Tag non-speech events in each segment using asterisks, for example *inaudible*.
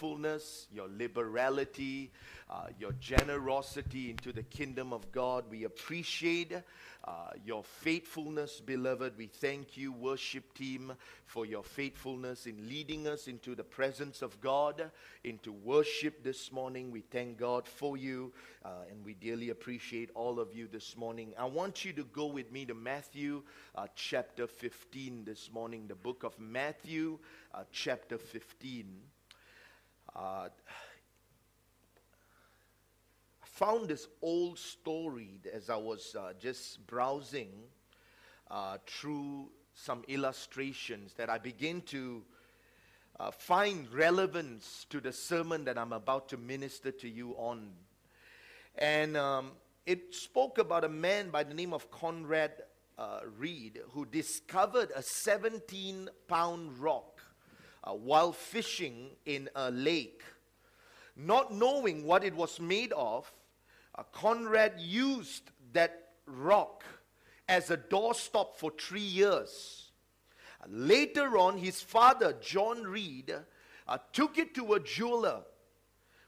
your liberality, uh, your generosity into the kingdom of God. We appreciate uh, your faithfulness, beloved. We thank you, worship team, for your faithfulness in leading us into the presence of God, into worship this morning. We thank God for you, uh, and we dearly appreciate all of you this morning. I want you to go with me to Matthew uh, chapter 15 this morning, the book of Matthew, uh, chapter 15. Uh, found this old story as I was uh, just browsing uh, through some illustrations that I begin to uh, find relevance to the sermon that I'm about to minister to you on. And um, it spoke about a man by the name of Conrad uh, Reed who discovered a 17 pound rock uh, while fishing in a lake. Not knowing what it was made of, uh, Conrad used that rock as a doorstop for three years. Later on, his father, John Reed, uh, took it to a jeweler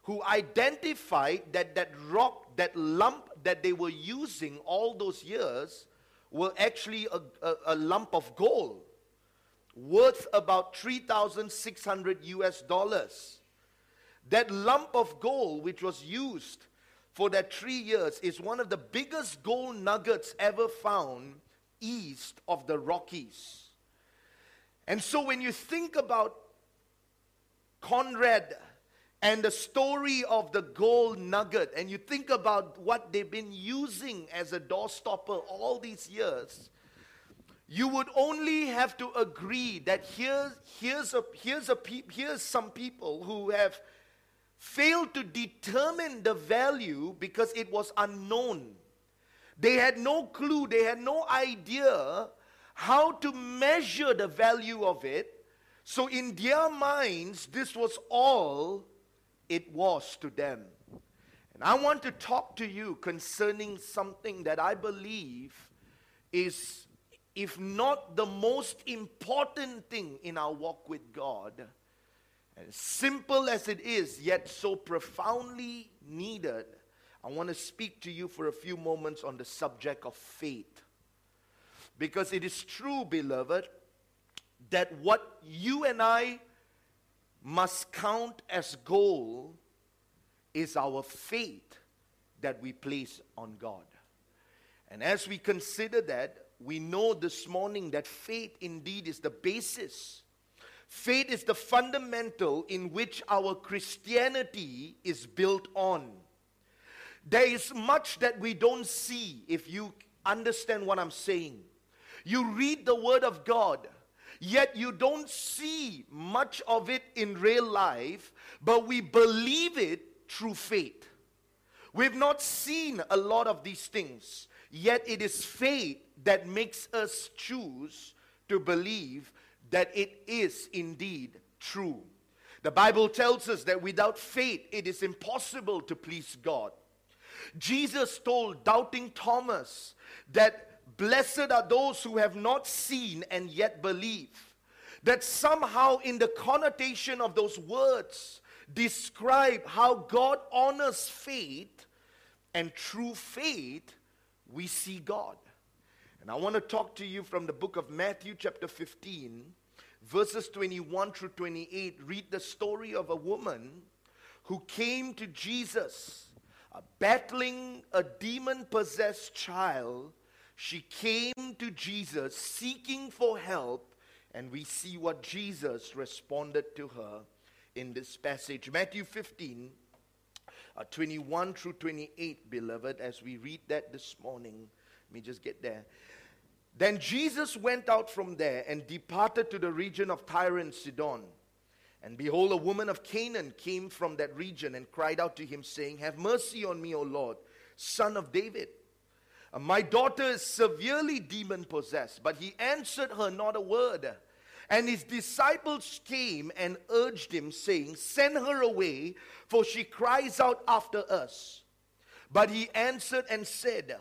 who identified that that rock, that lump that they were using all those years, were actually a, a, a lump of gold worth about 3,600 US dollars. That lump of gold, which was used for that three years is one of the biggest gold nuggets ever found east of the Rockies. And so when you think about Conrad and the story of the gold nugget, and you think about what they've been using as a doorstopper all these years, you would only have to agree that here's, here's, a, here's, a, here's some people who have failed to determine the value because it was unknown. They had no clue, they had no idea how to measure the value of it. So, in their minds, this was all it was to them. And I want to talk to you concerning something that I believe is, if not the most important thing in our walk with God, as simple as it is, yet so profoundly needed, I want to speak to you for a few moments on the subject of faith. Because it is true, beloved, that what you and I must count as goal is our faith that we place on God. And as we consider that, we know this morning that faith indeed is the basis Faith is the fundamental in which our Christianity is built on. There is much that we don't see if you understand what I'm saying. You read the Word of God, yet you don't see much of it in real life, but we believe it through faith. We've not seen a lot of these things, yet it is faith that makes us choose to believe that it is indeed true. The Bible tells us that without faith it is impossible to please God. Jesus told doubting Thomas that blessed are those who have not seen and yet believe. That somehow, in the connotation of those words, describe how God honors faith, and true faith, we see God. And I want to talk to you from the book of Matthew, chapter 15, verses 21 through 28 read the story of a woman who came to Jesus uh, battling a demon possessed child. She came to Jesus seeking for help, and we see what Jesus responded to her in this passage. Matthew 15, uh, 21 through 28, beloved, as we read that this morning. Let me just get there. Then Jesus went out from there and departed to the region of Tyre and Sidon. And behold, a woman of Canaan came from that region and cried out to him, saying, Have mercy on me, O Lord, son of David. Uh, my daughter is severely demon possessed. But he answered her not a word. And his disciples came and urged him, saying, Send her away, for she cries out after us. But he answered and said,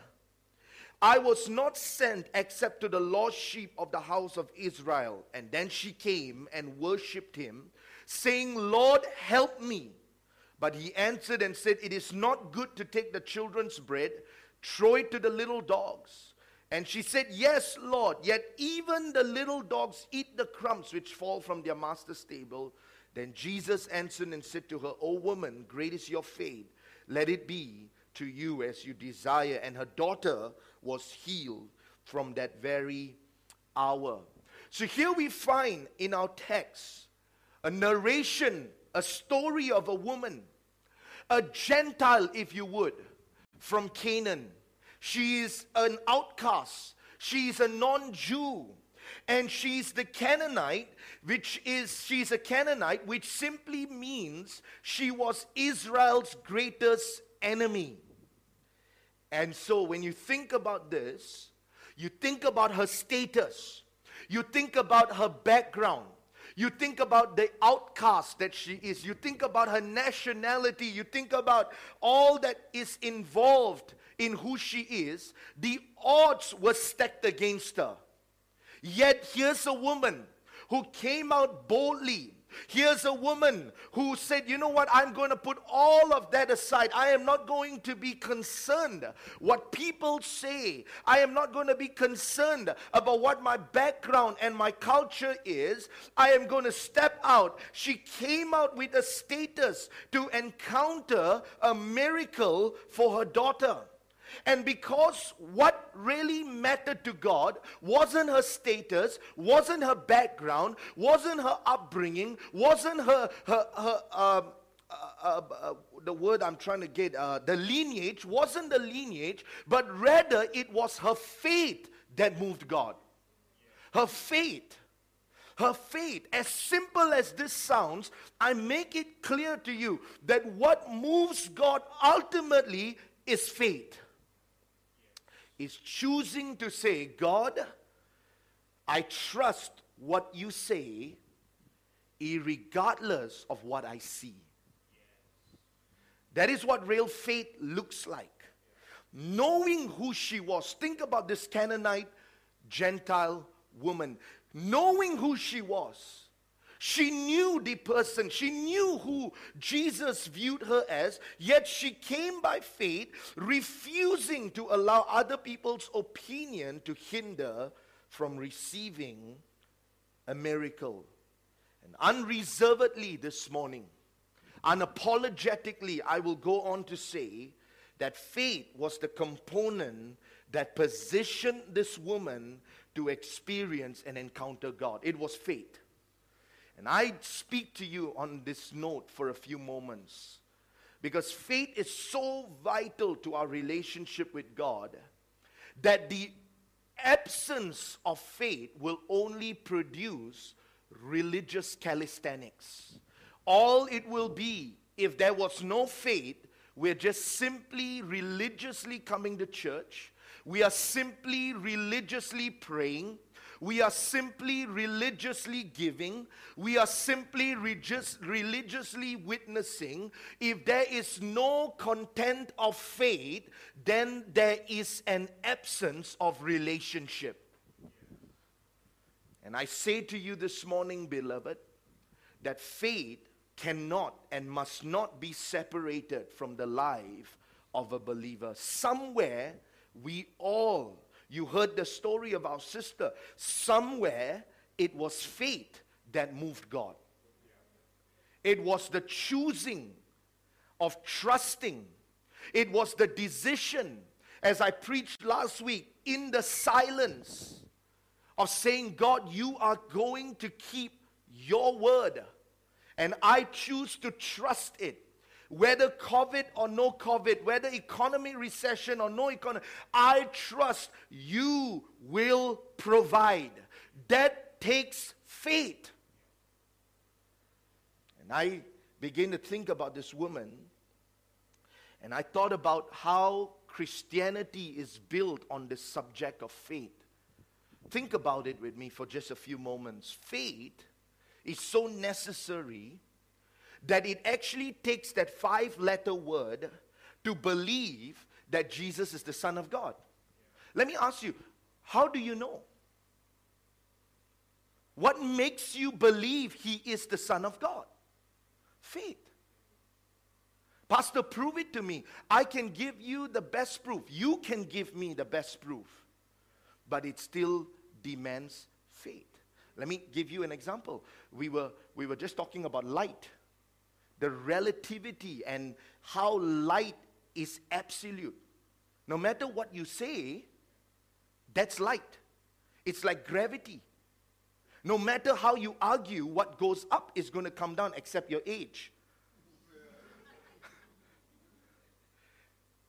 I was not sent except to the lost sheep of the house of Israel. And then she came and worshipped him, saying, Lord, help me. But he answered and said, It is not good to take the children's bread, throw it to the little dogs. And she said, Yes, Lord, yet even the little dogs eat the crumbs which fall from their master's table. Then Jesus answered and said to her, O woman, great is your faith. Let it be to you as you desire. And her daughter was healed from that very hour. So here we find in our text a narration, a story of a woman, a Gentile, if you would, from Canaan. She is an outcast. She is a non Jew. And she's the Canaanite, which is, she's a Canaanite, which simply means she was Israel's greatest enemy. And so when you think about this, you think about her status, you think about her background, you think about the outcast that she is. You think about her nationality. You think about all that is involved in who she is. The odds were stacked against her. Yet here's a woman who came out boldly Here's a woman who said, You know what? I'm going to put all of that aside. I am not going to be concerned what people say. I am not going to be concerned about what my background and my culture is. I am going to step out. She came out with a status to encounter a miracle for her daughter. And because what really mattered to God wasn't her status, wasn't her background, wasn't her upbringing, wasn't her, her, her um, uh, uh, uh, the word I'm trying to get, uh, the lineage, wasn't the lineage, but rather it was her faith that moved God. Her faith. Her faith, as simple as this sounds, I make it clear to you that what moves God ultimately is faith is choosing to say, God, I trust what you say, regardless of what I see. That is what real faith looks like. Knowing who she was. Think about this Canaanite Gentile woman. Knowing who she was she knew the person, she knew who Jesus viewed her as, yet she came by faith, refusing to allow other people's opinion to hinder from receiving a miracle. And unreservedly this morning, unapologetically, I will go on to say that faith was the component that positioned this woman to experience and encounter God. It was faith. And I speak to you on this note for a few moments because faith is so vital to our relationship with God that the absence of faith will only produce religious calisthenics. All it will be if there was no faith, we're just simply religiously coming to church. We are simply religiously praying. We are simply religiously giving. We are simply religiously witnessing. If there is no content of faith, then there is an absence of relationship. And I say to you this morning, beloved, that faith cannot and must not be separated from the life of a believer. Somewhere we all you heard the story of our sister. Somewhere it was faith that moved God. It was the choosing of trusting. It was the decision, as I preached last week, in the silence of saying, God, you are going to keep your word. And I choose to trust it whether COVID or no COVID, whether economy recession or no economy, I trust you will provide. That takes faith. And I began to think about this woman, and I thought about how Christianity is built on the subject of faith. Think about it with me for just a few moments. Faith is so necessary that it actually takes that five letter word to believe that Jesus is the Son of God. Let me ask you, how do you know? What makes you believe he is the Son of God? Faith. Pastor, prove it to me. I can give you the best proof. You can give me the best proof. But it still demands faith. Let me give you an example. We were, we were just talking about light, the relativity, and how light is absolute. No matter what you say, that's light. It's like gravity. No matter how you argue, what goes up is going to come down except your age. *laughs*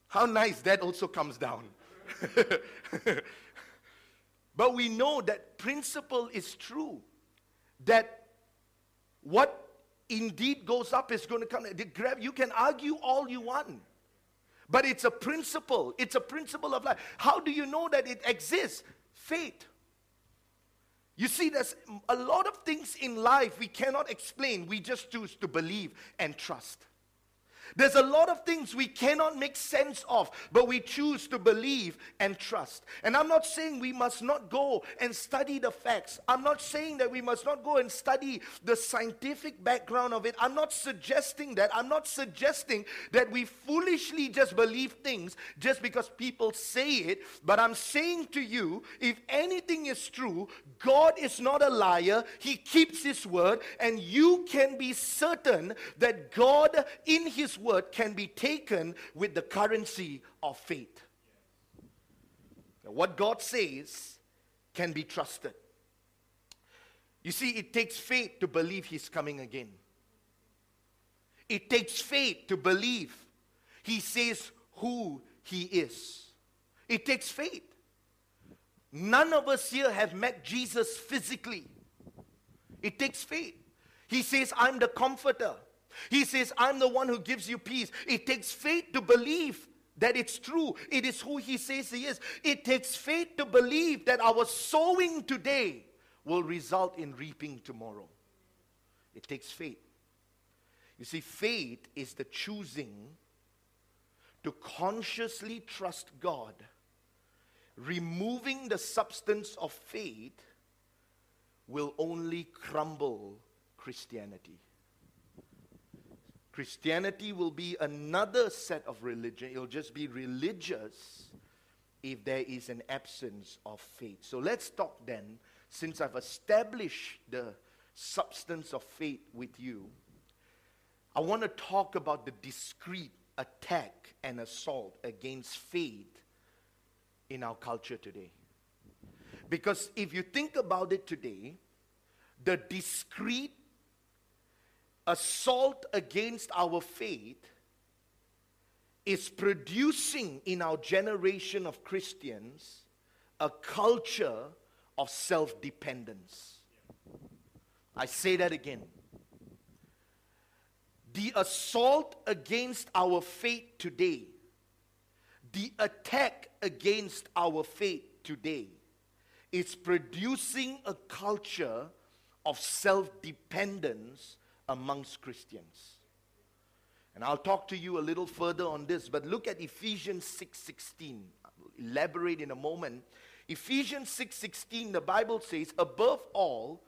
how nice that also comes down. *laughs* but we know that principle is true. That what indeed goes up is going to come. You can argue all you want. But it's a principle. It's a principle of life. How do you know that it exists? Faith. You see, there's a lot of things in life we cannot explain. We just choose to believe and trust. There's a lot of things we cannot make sense of, but we choose to believe and trust. And I'm not saying we must not go and study the facts. I'm not saying that we must not go and study the scientific background of it. I'm not suggesting that. I'm not suggesting that we foolishly just believe things just because people say it. But I'm saying to you, if anything is true, God is not a liar. He keeps His word, and you can be certain that God, in His word can be taken with the currency of faith. What God says can be trusted. You see, it takes faith to believe He's coming again. It takes faith to believe He says who He is. It takes faith. None of us here have met Jesus physically. It takes faith. He says, I'm the comforter. He says, I'm the one who gives you peace. It takes faith to believe that it's true. It is who He says He is. It takes faith to believe that our sowing today will result in reaping tomorrow. It takes faith. You see, faith is the choosing to consciously trust God. Removing the substance of faith will only crumble Christianity. Christianity will be another set of religion. It'll just be religious if there is an absence of faith. So let's talk then, since I've established the substance of faith with you, I want to talk about the discrete attack and assault against faith in our culture today. Because if you think about it today, the discrete assault against our faith is producing in our generation of Christians a culture of self dependence. I say that again. The assault against our faith today, the attack against our faith today, is producing a culture of self dependence amongst Christians. And I'll talk to you a little further on this, but look at Ephesians 6:16. I'll elaborate in a moment. Ephesians 6:16 the Bible says, "Above all,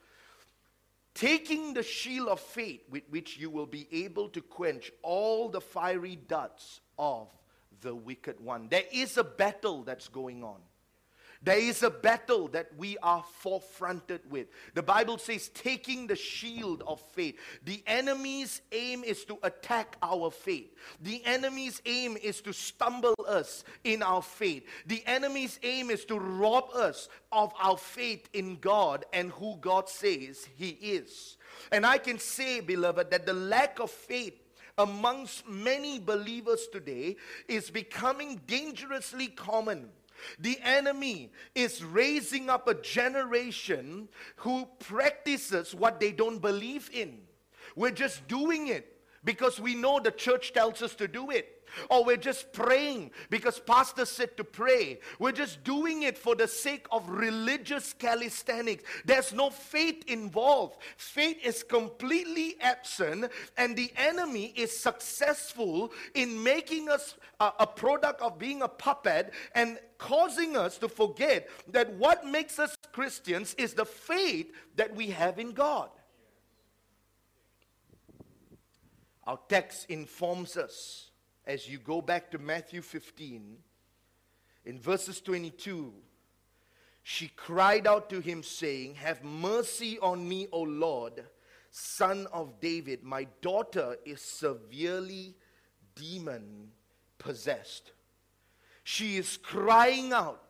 taking the shield of faith with which you will be able to quench all the fiery darts of the wicked one." There is a battle that's going on. There is a battle that we are forefronted with. The Bible says, taking the shield of faith. The enemy's aim is to attack our faith. The enemy's aim is to stumble us in our faith. The enemy's aim is to rob us of our faith in God and who God says He is. And I can say, beloved, that the lack of faith amongst many believers today is becoming dangerously common. The enemy is raising up a generation who practices what they don't believe in. We're just doing it because we know the church tells us to do it. Or we're just praying because pastor said to pray. We're just doing it for the sake of religious calisthenics. There's no faith involved. Faith is completely absent, and the enemy is successful in making us a, a product of being a puppet and causing us to forget that what makes us Christians is the faith that we have in God. Our text informs us as you go back to Matthew 15, in verses 22, she cried out to him, saying, Have mercy on me, O Lord, son of David. My daughter is severely demon possessed. She is crying out.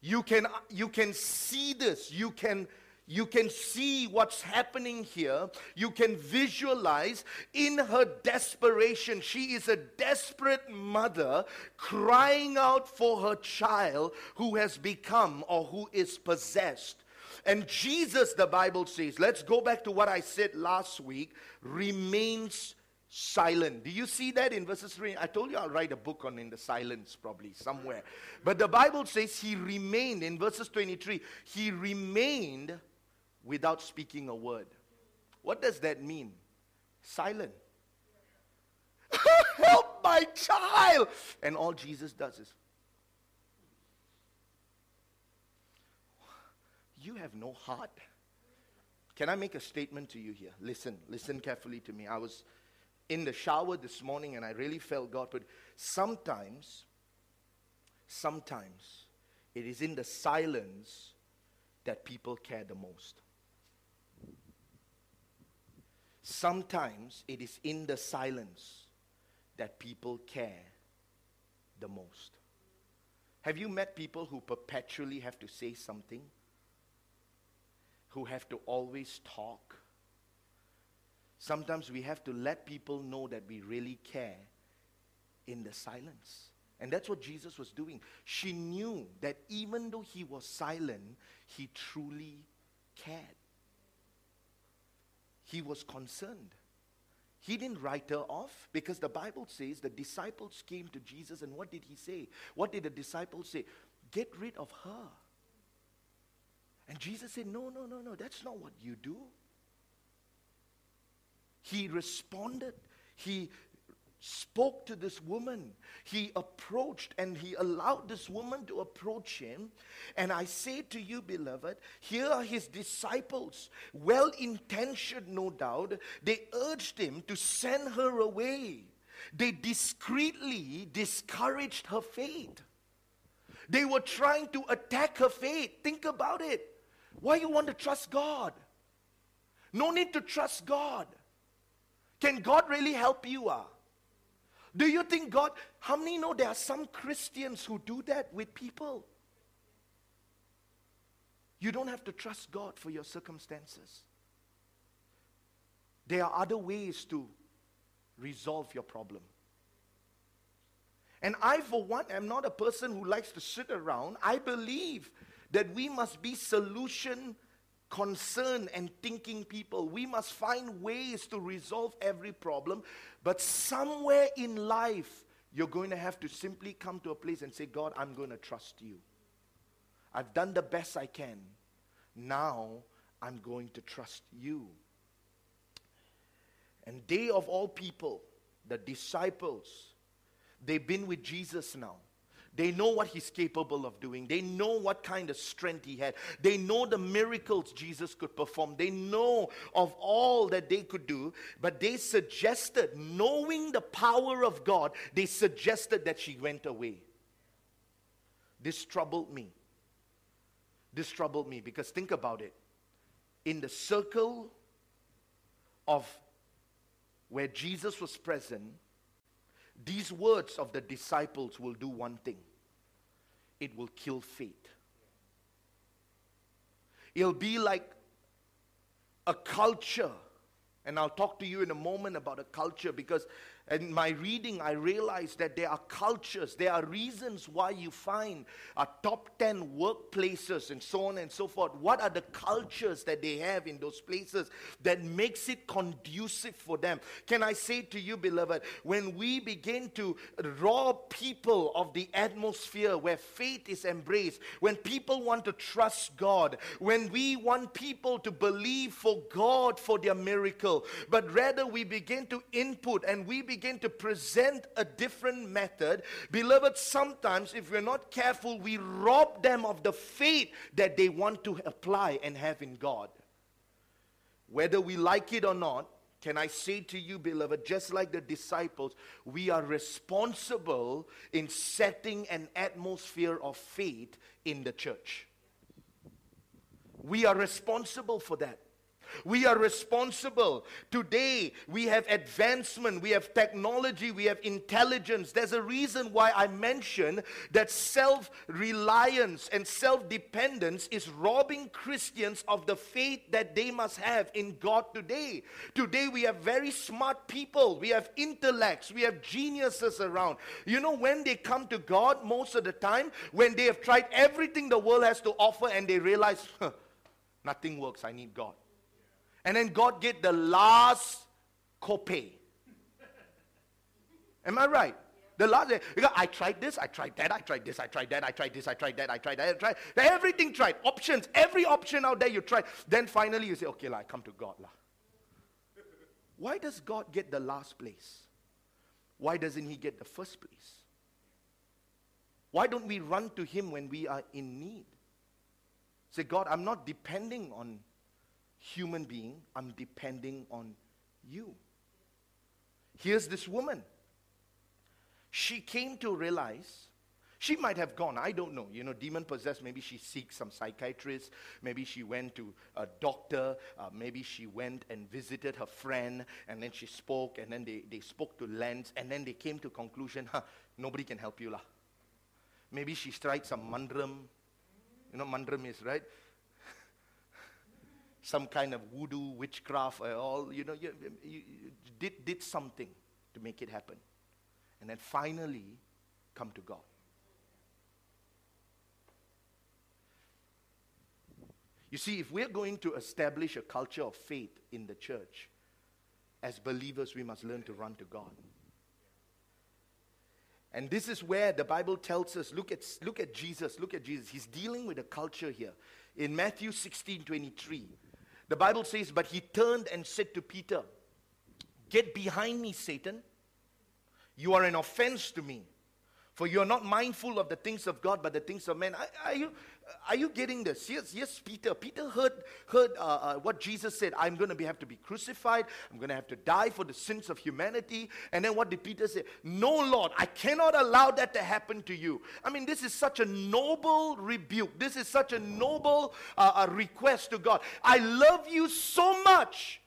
You can, you can see this. You can you can see what's happening here. You can visualize in her desperation. She is a desperate mother crying out for her child who has become or who is possessed. And Jesus, the Bible says, let's go back to what I said last week, remains silent. Do you see that in verses 3? I told you I'll write a book on in the silence probably somewhere. But the Bible says he remained in verses 23. He remained without speaking a word. What does that mean? Silent. *laughs* Help my child! And all Jesus does is, You have no heart. Can I make a statement to you here? Listen, listen carefully to me. I was in the shower this morning and I really felt God, but sometimes, sometimes it is in the silence that people care the most. Sometimes it is in the silence that people care the most. Have you met people who perpetually have to say something? Who have to always talk? Sometimes we have to let people know that we really care in the silence. And that's what Jesus was doing. She knew that even though he was silent, he truly cared. He was concerned. He didn't write her off because the Bible says the disciples came to Jesus and what did he say? What did the disciples say? Get rid of her. And Jesus said, No, no, no, no, that's not what you do. He responded. He spoke to this woman. He approached and he allowed this woman to approach him. And I say to you, beloved, here are his disciples, well intentioned, no doubt. They urged him to send her away. They discreetly discouraged her faith. They were trying to attack her faith. Think about it. Why you want to trust God? No need to trust God. Can God really help you? Uh? Do you think God, how many know there are some Christians who do that with people? You don't have to trust God for your circumstances. There are other ways to resolve your problem. And I, for one, am not a person who likes to sit around. I believe that we must be solution concerned and thinking people. We must find ways to resolve every problem. But somewhere in life, you're going to have to simply come to a place and say, God, I'm going to trust you. I've done the best I can. Now I'm going to trust you. And they of all people, the disciples, they've been with Jesus now. They know what he's capable of doing. They know what kind of strength he had. They know the miracles Jesus could perform. They know of all that they could do. But they suggested, knowing the power of God, they suggested that she went away. This troubled me. This troubled me because think about it. In the circle of where Jesus was present, these words of the disciples will do one thing it will kill faith. It'll be like a culture. And I'll talk to you in a moment about a culture because in my reading, I realized that there are cultures, there are reasons why you find a top 10 workplaces and so on and so forth. What are the cultures that they have in those places that makes it conducive for them? Can I say to you, beloved, when we begin to rob people of the atmosphere where faith is embraced, when people want to trust God, when we want people to believe for God for their miracle, but rather we begin to input and we begin begin to present a different method, beloved, sometimes if we're not careful, we rob them of the faith that they want to apply and have in God. Whether we like it or not, can I say to you, beloved, just like the disciples, we are responsible in setting an atmosphere of faith in the church. We are responsible for that. We are responsible. Today, we have advancement, we have technology, we have intelligence. There's a reason why I mention that self reliance and self dependence is robbing Christians of the faith that they must have in God today. Today, we have very smart people, we have intellects, we have geniuses around. You know, when they come to God, most of the time, when they have tried everything the world has to offer and they realize, huh, nothing works, I need God. And then God get the last copay. Am I right? The last, because I tried this, I tried that, I tried this, I tried that, I tried this, I tried that, I tried that, I tried everything tried. Options, every option out there you try. Then finally you say, okay, la, I come to God. Why does God get the last place? Why doesn't He get the first place? Why don't we run to Him when we are in need? Say, God, I'm not depending on human being, I'm depending on you. Here's this woman. She came to realize she might have gone, I don't know, you know, demon possessed. Maybe she seeks some psychiatrist. Maybe she went to a doctor. Uh, maybe she went and visited her friend. And then she spoke. And then they, they spoke to Lens. And then they came to conclusion, huh, nobody can help you. lah. Maybe she tried some mandram. You know, mandram is, right? Some kind of voodoo, witchcraft, or all, you know, you, you, you did, did something to make it happen. And then finally come to God. You see, if we're going to establish a culture of faith in the church, as believers, we must learn to run to God. And this is where the Bible tells us look at, look at Jesus, look at Jesus. He's dealing with a culture here. In Matthew 16 23, the Bible says, But he turned and said to Peter, Get behind me, Satan. You are an offense to me. For you are not mindful of the things of God, but the things of men. Are, are you, are you getting this? Yes, yes, Peter. Peter heard, heard uh, uh, what Jesus said. I'm going to have to be crucified. I'm going to have to die for the sins of humanity. And then what did Peter say? No, Lord, I cannot allow that to happen to you. I mean, this is such a noble rebuke. This is such a noble uh, request to God. I love you so much.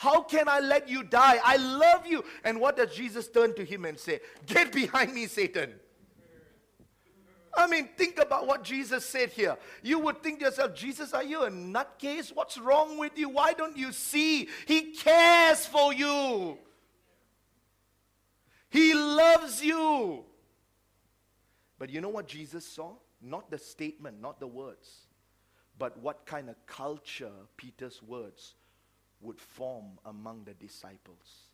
How can I let you die? I love you. And what does Jesus turn to him and say? Get behind me, Satan. I mean, think about what Jesus said here. You would think to yourself, Jesus, are you a nutcase? What's wrong with you? Why don't you see? He cares for you. He loves you. But you know what Jesus saw? Not the statement, not the words, but what kind of culture Peter's words would form among the disciples.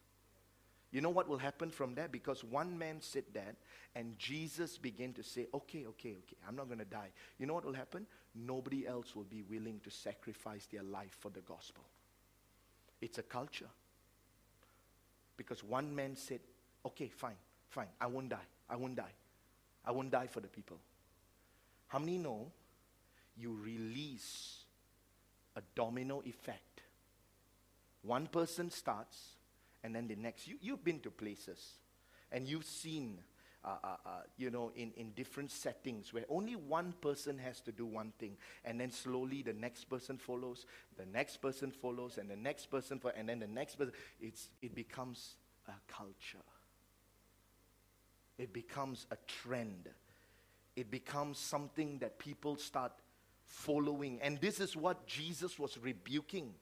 You know what will happen from that? Because one man said that, and Jesus began to say, Okay, okay, okay, I'm not going to die. You know what will happen? Nobody else will be willing to sacrifice their life for the gospel. It's a culture. Because one man said, Okay, fine, fine, I won't die. I won't die. I won't die for the people. How many know you release a domino effect one person starts, and then the next. You, you've been to places, and you've seen, uh, uh, uh, you know, in, in different settings where only one person has to do one thing, and then slowly the next person follows, the next person follows, and the next person, for, and then the next person. It's, it becomes a culture. It becomes a trend. It becomes something that people start following. And this is what Jesus was rebuking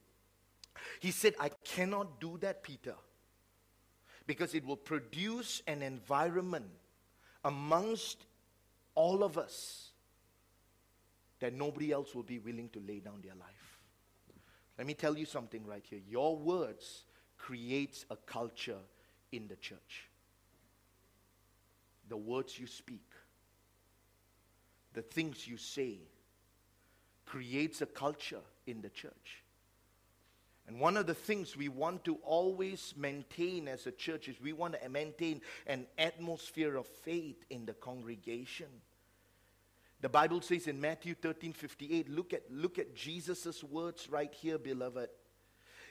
he said, I cannot do that, Peter, because it will produce an environment amongst all of us that nobody else will be willing to lay down their life. Let me tell you something right here. Your words creates a culture in the church. The words you speak, the things you say creates a culture in the church. And one of the things we want to always maintain as a church is we want to maintain an atmosphere of faith in the congregation. The Bible says in Matthew 13 58, look at, look at Jesus' words right here, beloved.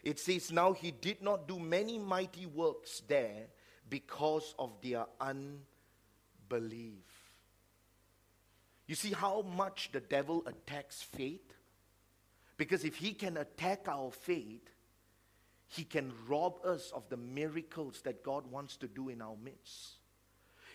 it says, Now he did not do many mighty works there because of their unbelief. You see how much the devil attacks faith? Because if he can attack our faith, he can rob us of the miracles that God wants to do in our midst.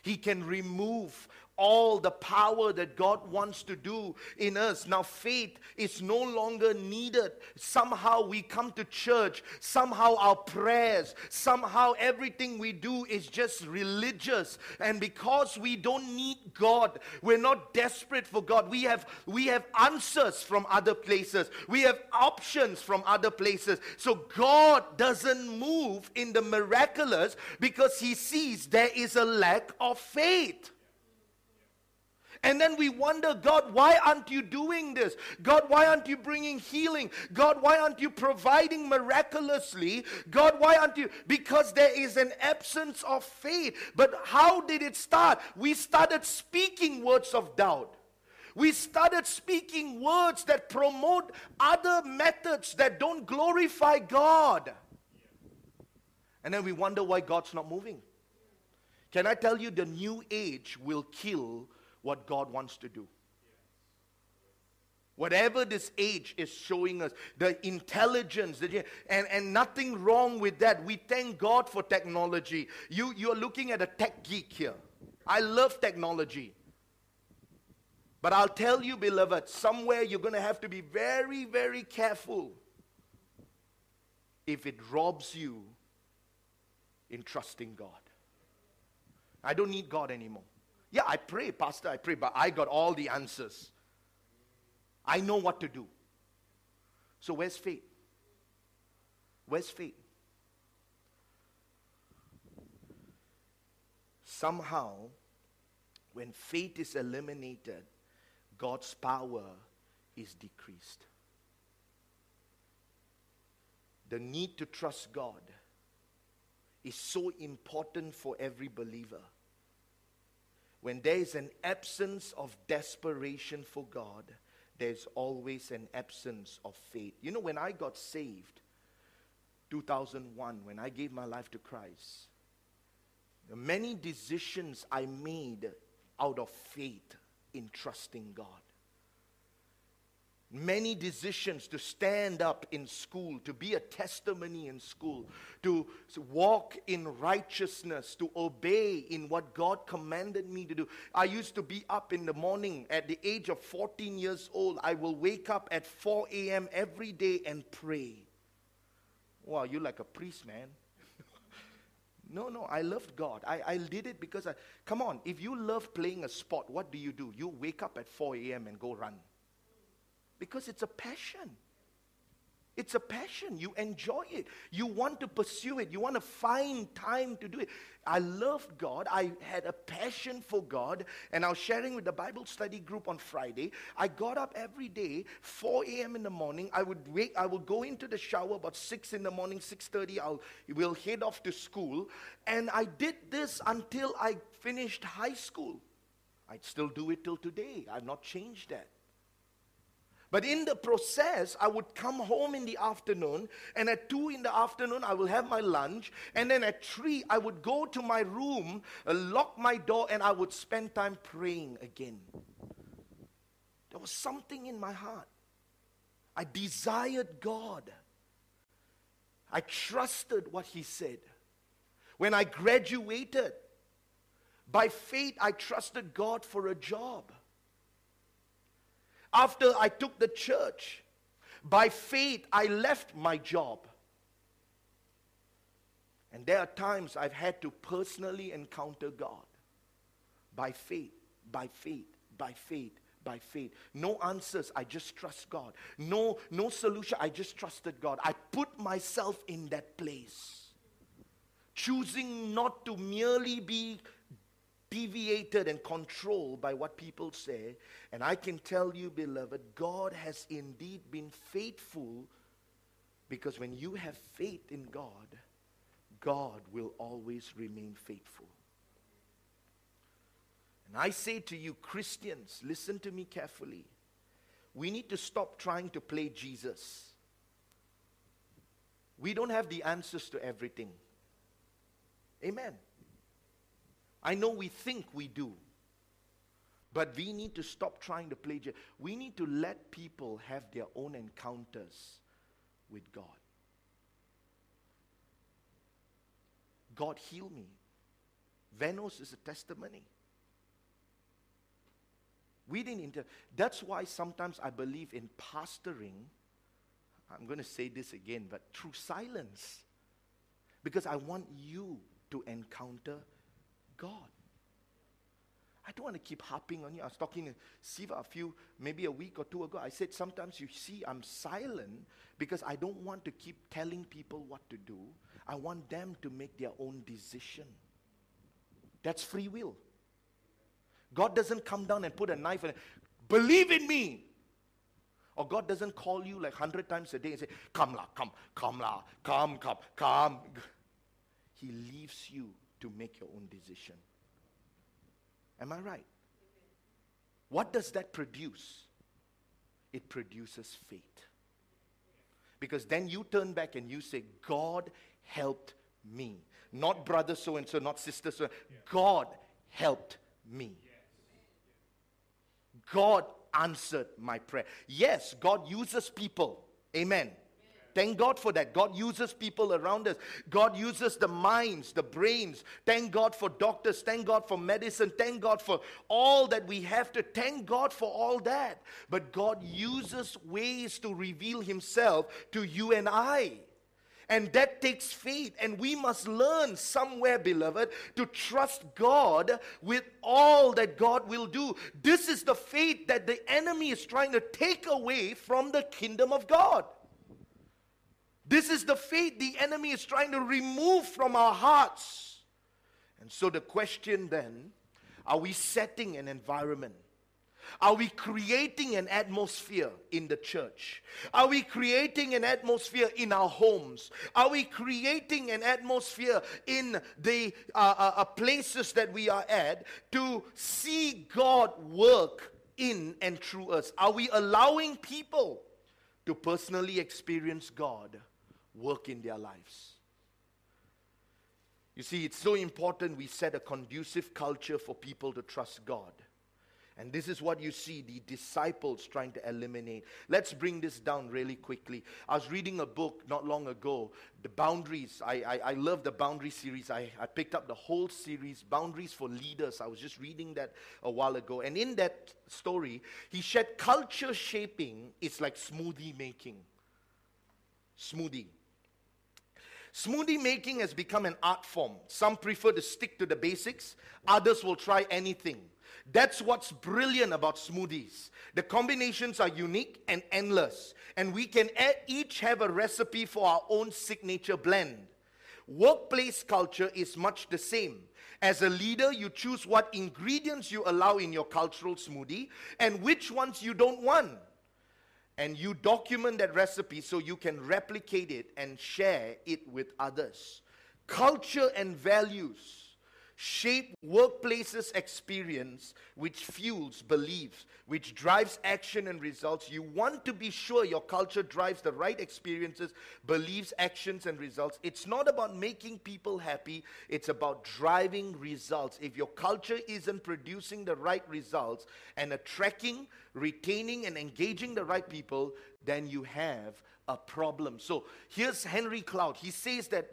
He can remove all the power that God wants to do in us. Now, faith is no longer needed. Somehow we come to church, somehow our prayers, somehow everything we do is just religious. And because we don't need God, we're not desperate for God. We have we have answers from other places. We have options from other places. So God doesn't move in the miraculous because he sees there is a lack of faith. And then we wonder, God, why aren't you doing this? God, why aren't you bringing healing? God, why aren't you providing miraculously? God, why aren't you? Because there is an absence of faith. But how did it start? We started speaking words of doubt. We started speaking words that promote other methods that don't glorify God. And then we wonder why God's not moving. Can I tell you, the new age will kill what God wants to do. Whatever this age is showing us, the intelligence, the, and, and nothing wrong with that. We thank God for technology. You, you're looking at a tech geek here. I love technology. But I'll tell you, beloved, somewhere you're going to have to be very, very careful if it robs you in trusting God. I don't need God anymore. Yeah, I pray, Pastor, I pray, but I got all the answers. I know what to do. So, where's faith? Where's faith? Somehow, when faith is eliminated, God's power is decreased. The need to trust God is so important for every believer when there is an absence of desperation for God, there's always an absence of faith. You know, when I got saved, 2001, when I gave my life to Christ, many decisions I made out of faith in trusting God many decisions to stand up in school, to be a testimony in school, to walk in righteousness, to obey in what God commanded me to do. I used to be up in the morning at the age of 14 years old. I will wake up at 4 a.m. every day and pray. Wow, you're like a priest, man. *laughs* no, no, I loved God. I, I did it because I, come on, if you love playing a sport, what do you do? You wake up at 4 a.m. and go run. Because it's a passion. It's a passion. You enjoy it. You want to pursue it. You want to find time to do it. I loved God. I had a passion for God. And I was sharing with the Bible study group on Friday. I got up every day, 4 a.m. in the morning. I would wake, I would go into the shower about 6 in the morning, 6.30. I'll will head off to school. And I did this until I finished high school. I'd still do it till today. I've not changed that. But in the process, I would come home in the afternoon, and at 2 in the afternoon, I will have my lunch, and then at 3, I would go to my room, uh, lock my door, and I would spend time praying again. There was something in my heart. I desired God. I trusted what He said. When I graduated, by faith, I trusted God for a job. After I took the church, by faith, I left my job. And there are times I've had to personally encounter God by faith, by faith, by faith, by faith. No answers, I just trust God. No, no solution, I just trusted God. I put myself in that place, choosing not to merely be deviated and controlled by what people say. And I can tell you, beloved, God has indeed been faithful because when you have faith in God, God will always remain faithful. And I say to you, Christians, listen to me carefully. We need to stop trying to play Jesus. We don't have the answers to everything. Amen. I know we think we do. But we need to stop trying to play. We need to let people have their own encounters with God. God heal me. Venos is a testimony. We didn't inter- That's why sometimes I believe in pastoring. I'm going to say this again, but through silence. Because I want you to encounter God. I don't want to keep harping on you. I was talking to Siva a few, maybe a week or two ago. I said, sometimes you see, I'm silent because I don't want to keep telling people what to do. I want them to make their own decision. That's free will. God doesn't come down and put a knife and believe in me. Or God doesn't call you like hundred times a day and say, Come la, come, come la, come, come, come. He leaves you to make your own decision. Am I right? What does that produce? It produces faith. Because then you turn back and you say, God helped me. Not brother so and so, not sister so. God helped me. God answered my prayer. Yes, God uses people. Amen. Thank God for that. God uses people around us. God uses the minds, the brains. Thank God for doctors. Thank God for medicine. Thank God for all that we have to. Thank God for all that. But God uses ways to reveal Himself to you and I. And that takes faith. And we must learn somewhere, beloved, to trust God with all that God will do. This is the faith that the enemy is trying to take away from the kingdom of God. This is the faith the enemy is trying to remove from our hearts. And so the question then are we setting an environment? Are we creating an atmosphere in the church? Are we creating an atmosphere in our homes? Are we creating an atmosphere in the uh, uh, uh places that we are at to see God work in and through us? Are we allowing people to personally experience God work in their lives. You see, it's so important we set a conducive culture for people to trust God. And this is what you see the disciples trying to eliminate. Let's bring this down really quickly. I was reading a book not long ago, The Boundaries. I, I, I love the Boundary series. I, I picked up the whole series, Boundaries for Leaders. I was just reading that a while ago. And in that story, he said culture shaping is like smoothie making. Smoothie. Smoothie making has become an art form. Some prefer to stick to the basics, others will try anything. That's what's brilliant about smoothies. The combinations are unique and endless, and we can each have a recipe for our own signature blend. Workplace culture is much the same. As a leader, you choose what ingredients you allow in your cultural smoothie and which ones you don't want and you document that recipe so you can replicate it and share it with others. Culture and values shape workplaces experience which fuels beliefs which drives action and results. You want to be sure your culture drives the right experiences beliefs actions and results. It's not about making people happy. It's about driving results. If your culture isn't producing the right results and attracting retaining and engaging the right people then you have a problem. So here's Henry Cloud. He says that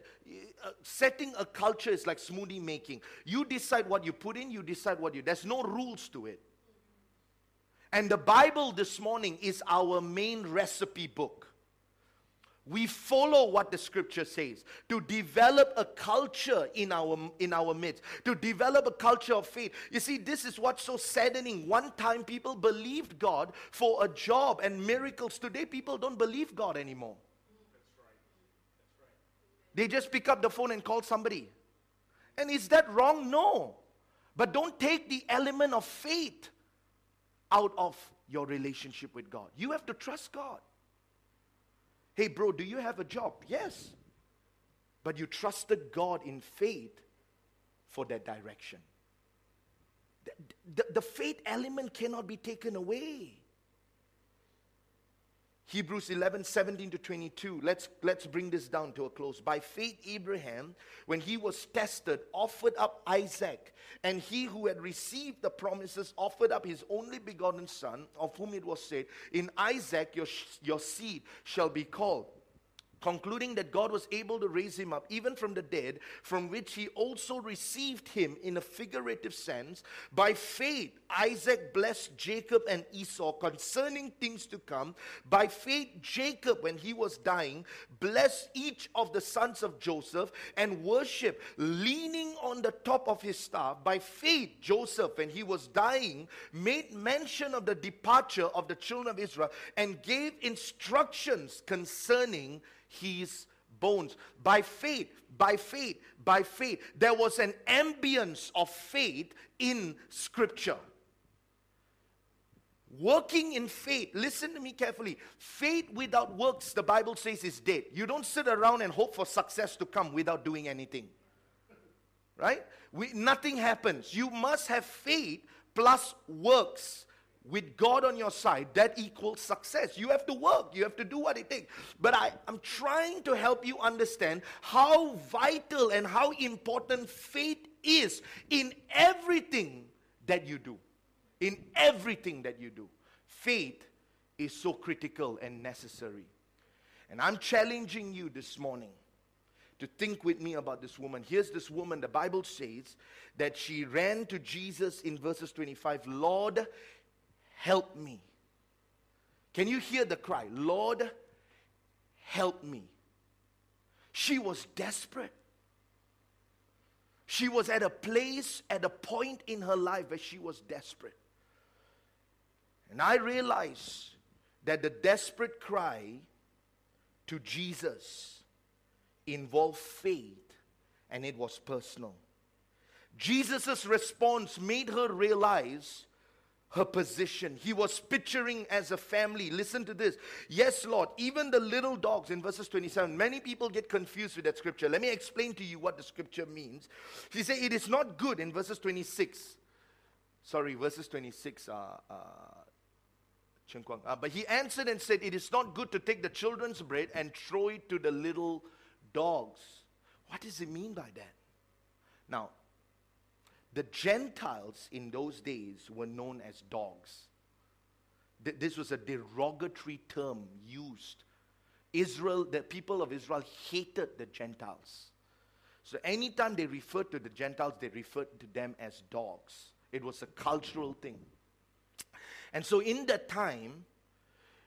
uh, setting a culture is like smoothie making. You decide what you put in, you decide what you. There's no rules to it. And the Bible this morning is our main recipe book. We follow what the scripture says to develop a culture in our, in our midst, to develop a culture of faith. You see, this is what's so saddening. One time people believed God for a job and miracles. Today, people don't believe God anymore. They just pick up the phone and call somebody. And is that wrong? No. But don't take the element of faith out of your relationship with God. You have to trust God. Hey, bro, do you have a job? Yes. But you trusted God in faith for that direction. The, the, the faith element cannot be taken away. Hebrews 11, 17 to 22. Let's, let's bring this down to a close. By faith, Abraham, when he was tested, offered up Isaac. And he who had received the promises offered up his only begotten son, of whom it was said, In Isaac your, your seed shall be called concluding that God was able to raise him up even from the dead, from which he also received him in a figurative sense. By faith, Isaac blessed Jacob and Esau concerning things to come. By faith, Jacob, when he was dying, blessed each of the sons of Joseph and worshiped, leaning on the top of his staff. By faith, Joseph, when he was dying, made mention of the departure of the children of Israel and gave instructions concerning his bones. By faith, by faith, by faith. There was an ambience of faith in Scripture. Working in faith, listen to me carefully. Faith without works, the Bible says, is dead. You don't sit around and hope for success to come without doing anything. Right? We, nothing happens. You must have faith plus works with God on your side, that equals success. You have to work, you have to do what it takes. But I, am trying to help you understand how vital and how important faith is in everything that you do. In everything that you do. Faith is so critical and necessary. And I'm challenging you this morning to think with me about this woman. Here's this woman, the Bible says that she ran to Jesus in verses 25 Lord, help me. Can you hear the cry? Lord, help me. She was desperate. She was at a place, at a point in her life where she was desperate. And I realized that the desperate cry to Jesus involved faith and it was personal. Jesus' response made her realize her position. He was picturing as a family. Listen to this. Yes, Lord, even the little dogs in verses 27. Many people get confused with that scripture. Let me explain to you what the scripture means. He said, It is not good in verses 26. Sorry, verses 26 are. Uh, uh, but he answered and said, It is not good to take the children's bread and throw it to the little dogs. What does it mean by that? Now, the Gentiles in those days were known as dogs. This was a derogatory term used. Israel, the people of Israel hated the Gentiles. So anytime they referred to the Gentiles, they referred to them as dogs. It was a cultural thing. And so in that time,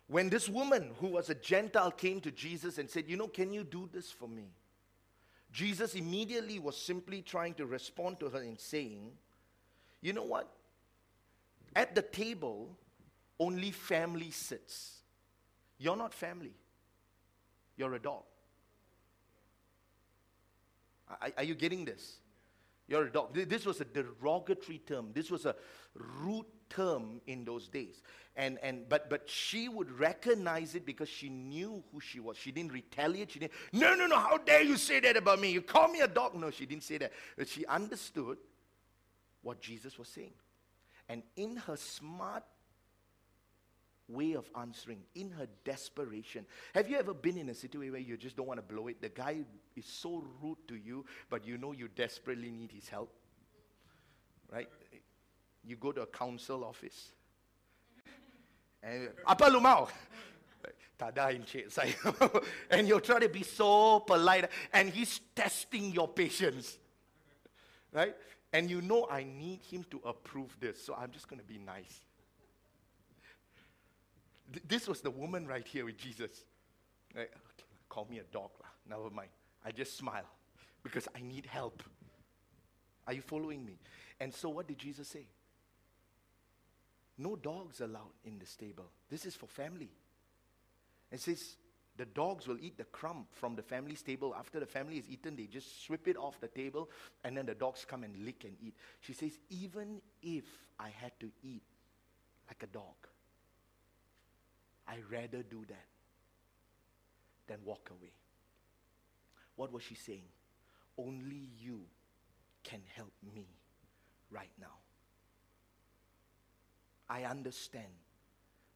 when this woman who was a Gentile came to Jesus and said, You know, can you do this for me? Jesus immediately was simply trying to respond to her in saying, You know what? At the table, only family sits. You're not family, you're a dog. Are, are you getting this? You're a dog. This was a derogatory term. This was a rude term in those days. And, and but but she would recognize it because she knew who she was. She didn't retaliate. She didn't, no, no, no, how dare you say that about me? You call me a dog. No, she didn't say that. But she understood what Jesus was saying. And in her smart way of answering, in her desperation. Have you ever been in a situation where you just don't want to blow it? The guy is so rude to you, but you know you desperately need his help? Right? You go to a council office. *laughs* And apa? Tada *laughs* saya. *laughs* and you'll try to be so polite and he's testing your patience. Right? And you know I need him to approve this, so I'm just to be nice. Th- this was the woman right here with Jesus. Right? Okay, call me a dog. Lah. Never mind. I just smile because I need help. Are you following me? And so what did Jesus say? No dogs allowed in the stable. This is for family. It says the dogs will eat the crumb from the family stable. After the family is eaten, they just sweep it off the table, and then the dogs come and lick and eat. She says, even if I had to eat like a dog, I rather do that than walk away. What was she saying? Only you can help me right now. I understand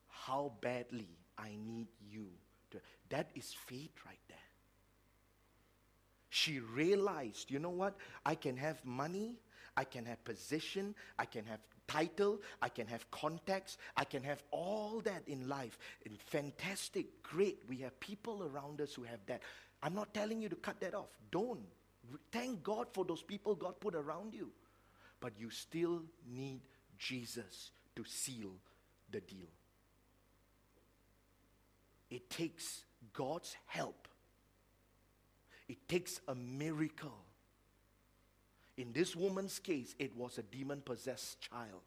how badly I need you to. That is faith right there. She realized, you know what? I can have money, I can have position, I can have title, I can have contacts, I can have all that in life. And fantastic, great. We have people around us who have that. I'm not telling you to cut that off. Don't. Thank God for those people God put around you. But you still need Jesus to seal the deal. It takes God's help, it takes a miracle. In this woman's case, it was a demon possessed child.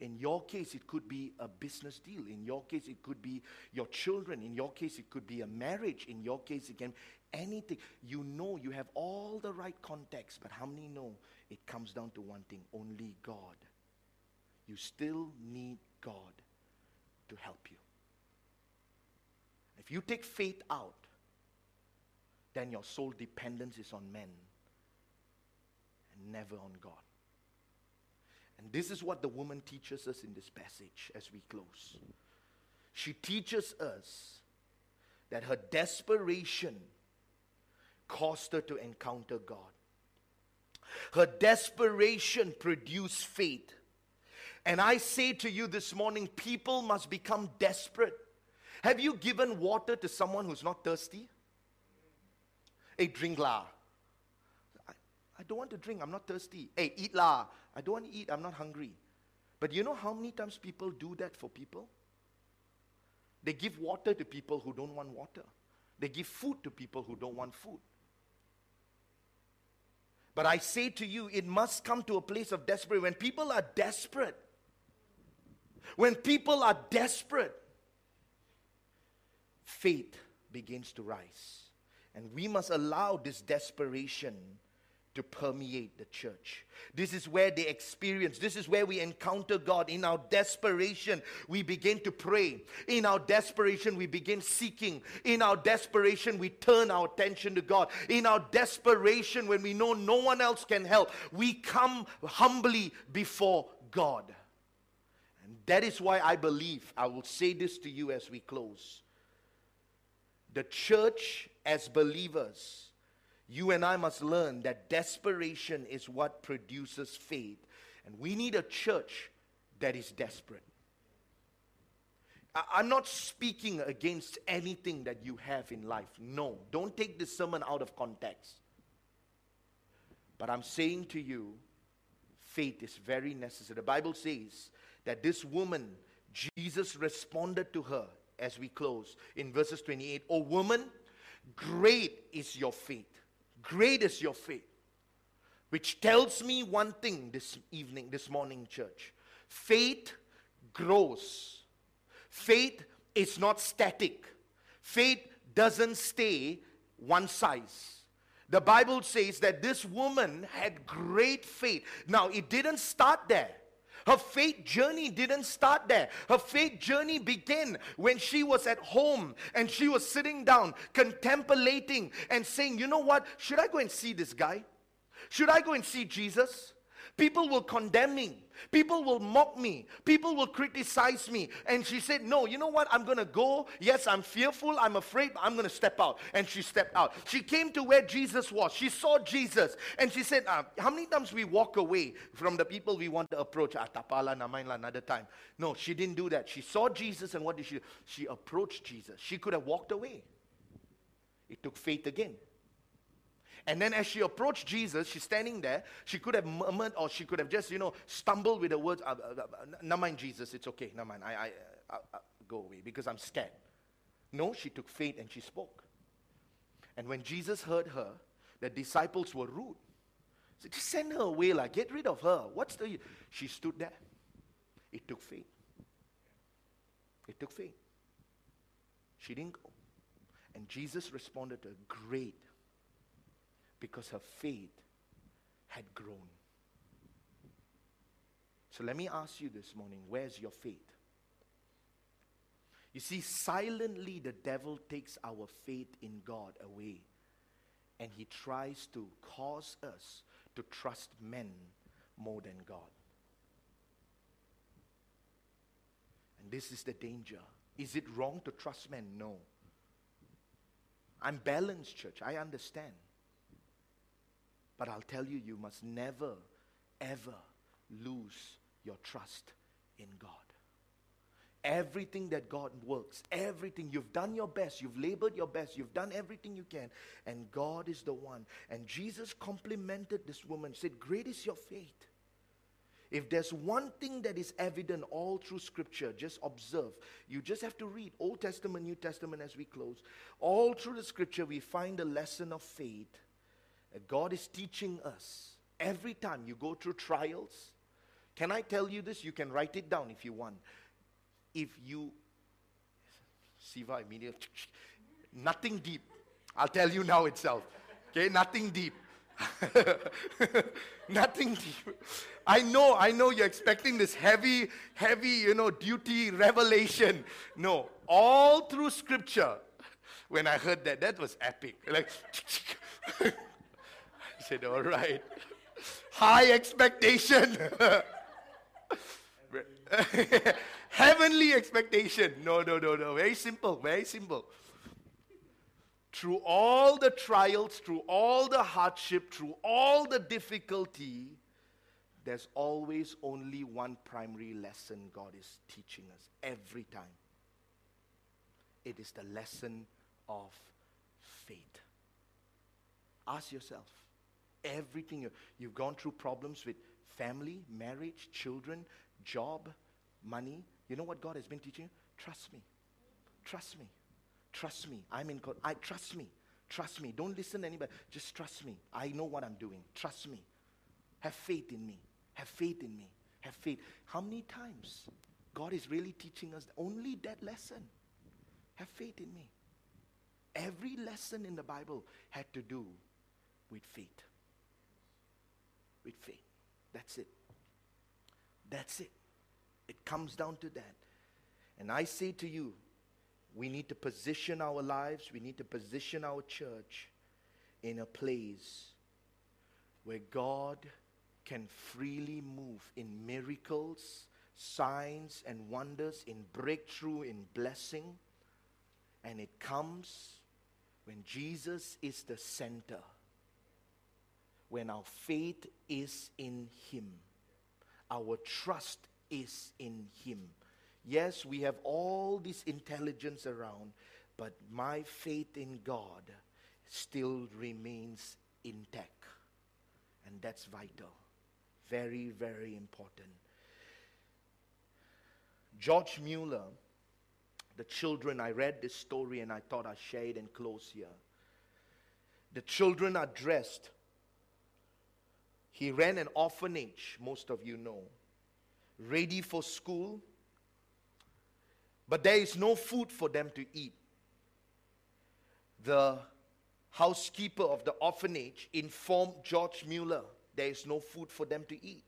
In your case, it could be a business deal. In your case, it could be your children. In your case, it could be a marriage. In your case, it can anything. You know you have all the right context, but how many know it comes down to one thing only God. You still need God to help you. If you take faith out, then your sole dependence is on men and never on God. And this is what the woman teaches us in this passage as we close. She teaches us that her desperation caused her to encounter God. Her desperation produced faith. And I say to you this morning, people must become desperate. Have you given water to someone who's not thirsty? Hey, drink la. I, I don't want to drink, I'm not thirsty. Hey, eat la. I don't want to eat, I'm not hungry. But you know how many times people do that for people? They give water to people who don't want water. They give food to people who don't want food. But I say to you, it must come to a place of desperate. When people are desperate, when people are desperate, faith begins to rise. And we must allow this desperation to permeate the church. This is where they experience, this is where we encounter God. In our desperation, we begin to pray. In our desperation, we begin seeking. In our desperation, we turn our attention to God. In our desperation, when we know no one else can help, we come humbly before God. And that is why I believe, I will say this to you as we close. The church, as believers, you and I must learn that desperation is what produces faith. And we need a church that is desperate. I'm not speaking against anything that you have in life. No, don't take this sermon out of context. But I'm saying to you, faith is very necessary. The Bible says that this woman, Jesus responded to her as we close in verses 28 Oh, woman, great is your faith. Great is your faith. Which tells me one thing this evening, this morning, church. Faith grows. Faith is not static. Faith doesn't stay one size. The Bible says that this woman had great faith. Now, it didn't start there. Her faith journey didn't start there. Her faith journey began when she was at home and she was sitting down, contemplating and saying, You know what? Should I go and see this guy? Should I go and see Jesus? People will condemn me. People will mock me. People will criticize me. And she said, No, you know what? I'm going to go. Yes, I'm fearful. I'm afraid. but I'm going to step out. And she stepped out. She came to where Jesus was. She saw Jesus. And she said, uh, How many times we walk away from the people we want to approach? Ah, tapala, namainla, another time. No, she didn't do that. She saw Jesus. And what did she do? She approached Jesus. She could have walked away. It took faith again. And then as she approached Jesus, she's standing there. She could have murmured or she could have just, you know, stumbled with the words, uh, uh, uh, never mind, Jesus, it's okay. Never mind, I, I, I, I go away because I'm scared. No, she took faith and she spoke. And when Jesus heard her, the disciples were rude. So just send her away, like, get rid of her. What's the. She stood there. It took faith. It took faith. She didn't go. And Jesus responded to her, Great because her faith had grown. So let me ask you this morning where's your faith? You see, silently the devil takes our faith in God away and he tries to cause us to trust men more than God. And this is the danger. Is it wrong to trust men? No. I'm balanced, church. I understand. But I'll tell you, you must never, ever lose your trust in God. Everything that God works, everything, you've done your best, you've labored your best, you've done everything you can, and God is the one. And Jesus complimented this woman, said, Great is your faith. If there's one thing that is evident all through Scripture, just observe. You just have to read Old Testament, New Testament as we close. All through the Scripture, we find a lesson of faith. God is teaching us every time you go through trials. Can I tell you this? You can write it down if you want. If you, Siva immediately, nothing deep. I'll tell you now itself. Okay, nothing deep. *laughs* Nothing deep. I know, I know you're expecting this heavy, heavy, you know, duty revelation. No, all through scripture, when I heard that, that was epic. Like, *laughs* said, all right. *laughs* High expectation. *laughs* Heavenly expectation. No, no, no, no. Very simple, very simple through all the trials, through all the hardship, through all the difficulty, there's always only one primary lesson God is teaching us every time. It is the lesson of faith. Ask yourself everything you, you've gone through problems with family, marriage, children, job, money. You know what God has been teaching you? Trust me. Trust me. Trust me. I'm in God. I trust me. Trust me. Don't listen to anybody. Just trust me. I know what I'm doing. Trust me. Have faith in me. Have faith in me. Have faith. How many times God is really teaching us only that lesson? Have faith in me. Every lesson in the Bible had to do with faith. That's it. That's it. It comes down to that. And I say to you, we need to position our lives, we need to position our church in a place where God can freely move in miracles, signs, and wonders, in breakthrough, in blessing. And it comes when Jesus is the center, when our faith is in Him, our trust is in Him Yes, we have all this intelligence around, but my faith in God still remains intact. And that's vital. Very, very important. George Mueller, the children, I read this story and I thought I'd share it and close here. The children are dressed. He ran an orphanage, most of you know, ready for school but there is no food for them to eat. The housekeeper of the orphanage informed George Mueller there is no food for them to eat.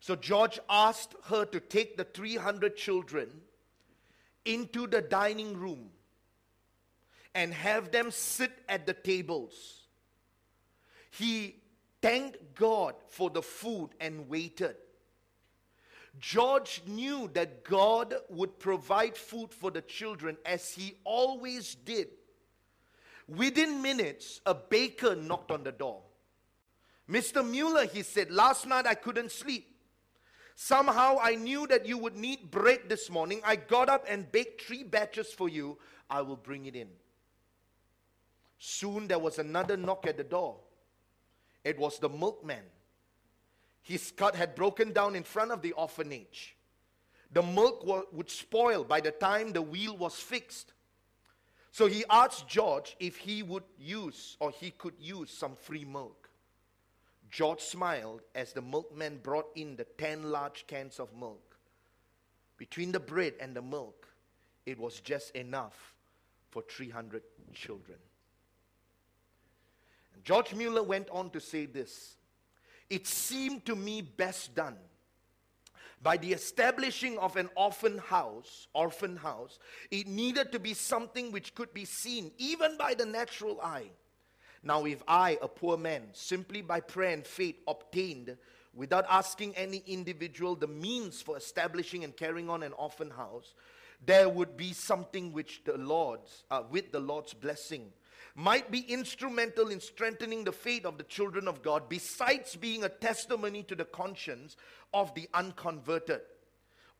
So George asked her to take the 300 children into the dining room and have them sit at the tables. He thanked God for the food and waited. George knew that God would provide food for the children as he always did. Within minutes, a baker knocked on the door. Mr. Mueller, he said, last night I couldn't sleep. Somehow I knew that you would need bread this morning. I got up and baked three batches for you. I will bring it in. Soon there was another knock at the door. It was the milkman. His cart had broken down in front of the orphanage. The milk would spoil by the time the wheel was fixed. So he asked George if he would use or he could use some free milk. George smiled as the milkman brought in the 10 large cans of milk. Between the bread and the milk, it was just enough for 300 children. George Mueller went on to say this it seemed to me best done by the establishing of an orphan house, orphan house, it needed to be something which could be seen even by the natural eye. Now, if I, a poor man, simply by prayer and faith obtained, without asking any individual the means for establishing and carrying on an orphan house, there would be something which the Lord's, uh, with the Lord's blessing, might be instrumental in strengthening the faith of the children of God, besides being a testimony to the conscience of the unconverted,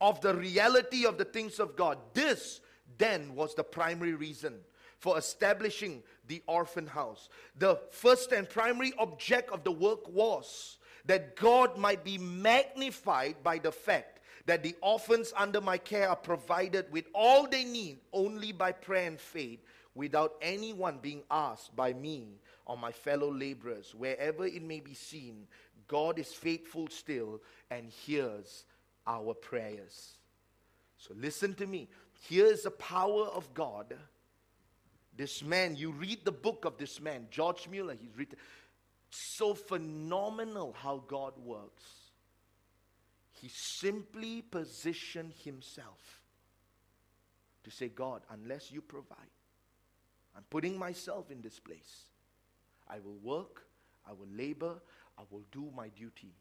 of the reality of the things of God. This then was the primary reason for establishing the orphan house. The first and primary object of the work was that God might be magnified by the fact that the orphans under my care are provided with all they need only by prayer and faith without anyone being asked by me or my fellow laborers. Wherever it may be seen, God is faithful still and hears our prayers. So listen to me. Here is the power of God. This man, you read the book of this man, George Mueller, he's written so phenomenal how God works. He simply positioned himself to say, God, unless you provide, I'm putting myself in this place. I will work, I will labor, I will do my duty.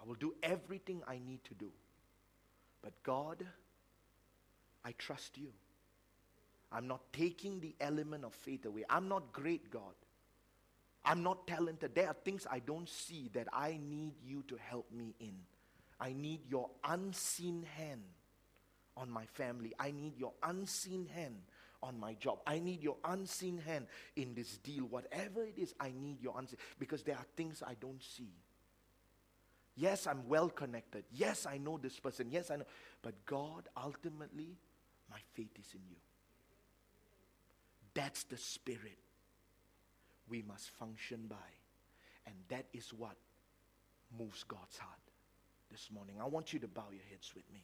I will do everything I need to do. But God, I trust you. I'm not taking the element of faith away. I'm not great, God. I'm not talented. There are things I don't see that I need you to help me in. I need your unseen hand on my family. I need your unseen hand on my job. I need your unseen hand in this deal. Whatever it is, I need your unseen because there are things I don't see. Yes, I'm well connected. Yes, I know this person. Yes, I know. But God, ultimately, my faith is in you. That's the spirit we must function by. And that is what moves God's heart this morning. I want you to bow your heads with me.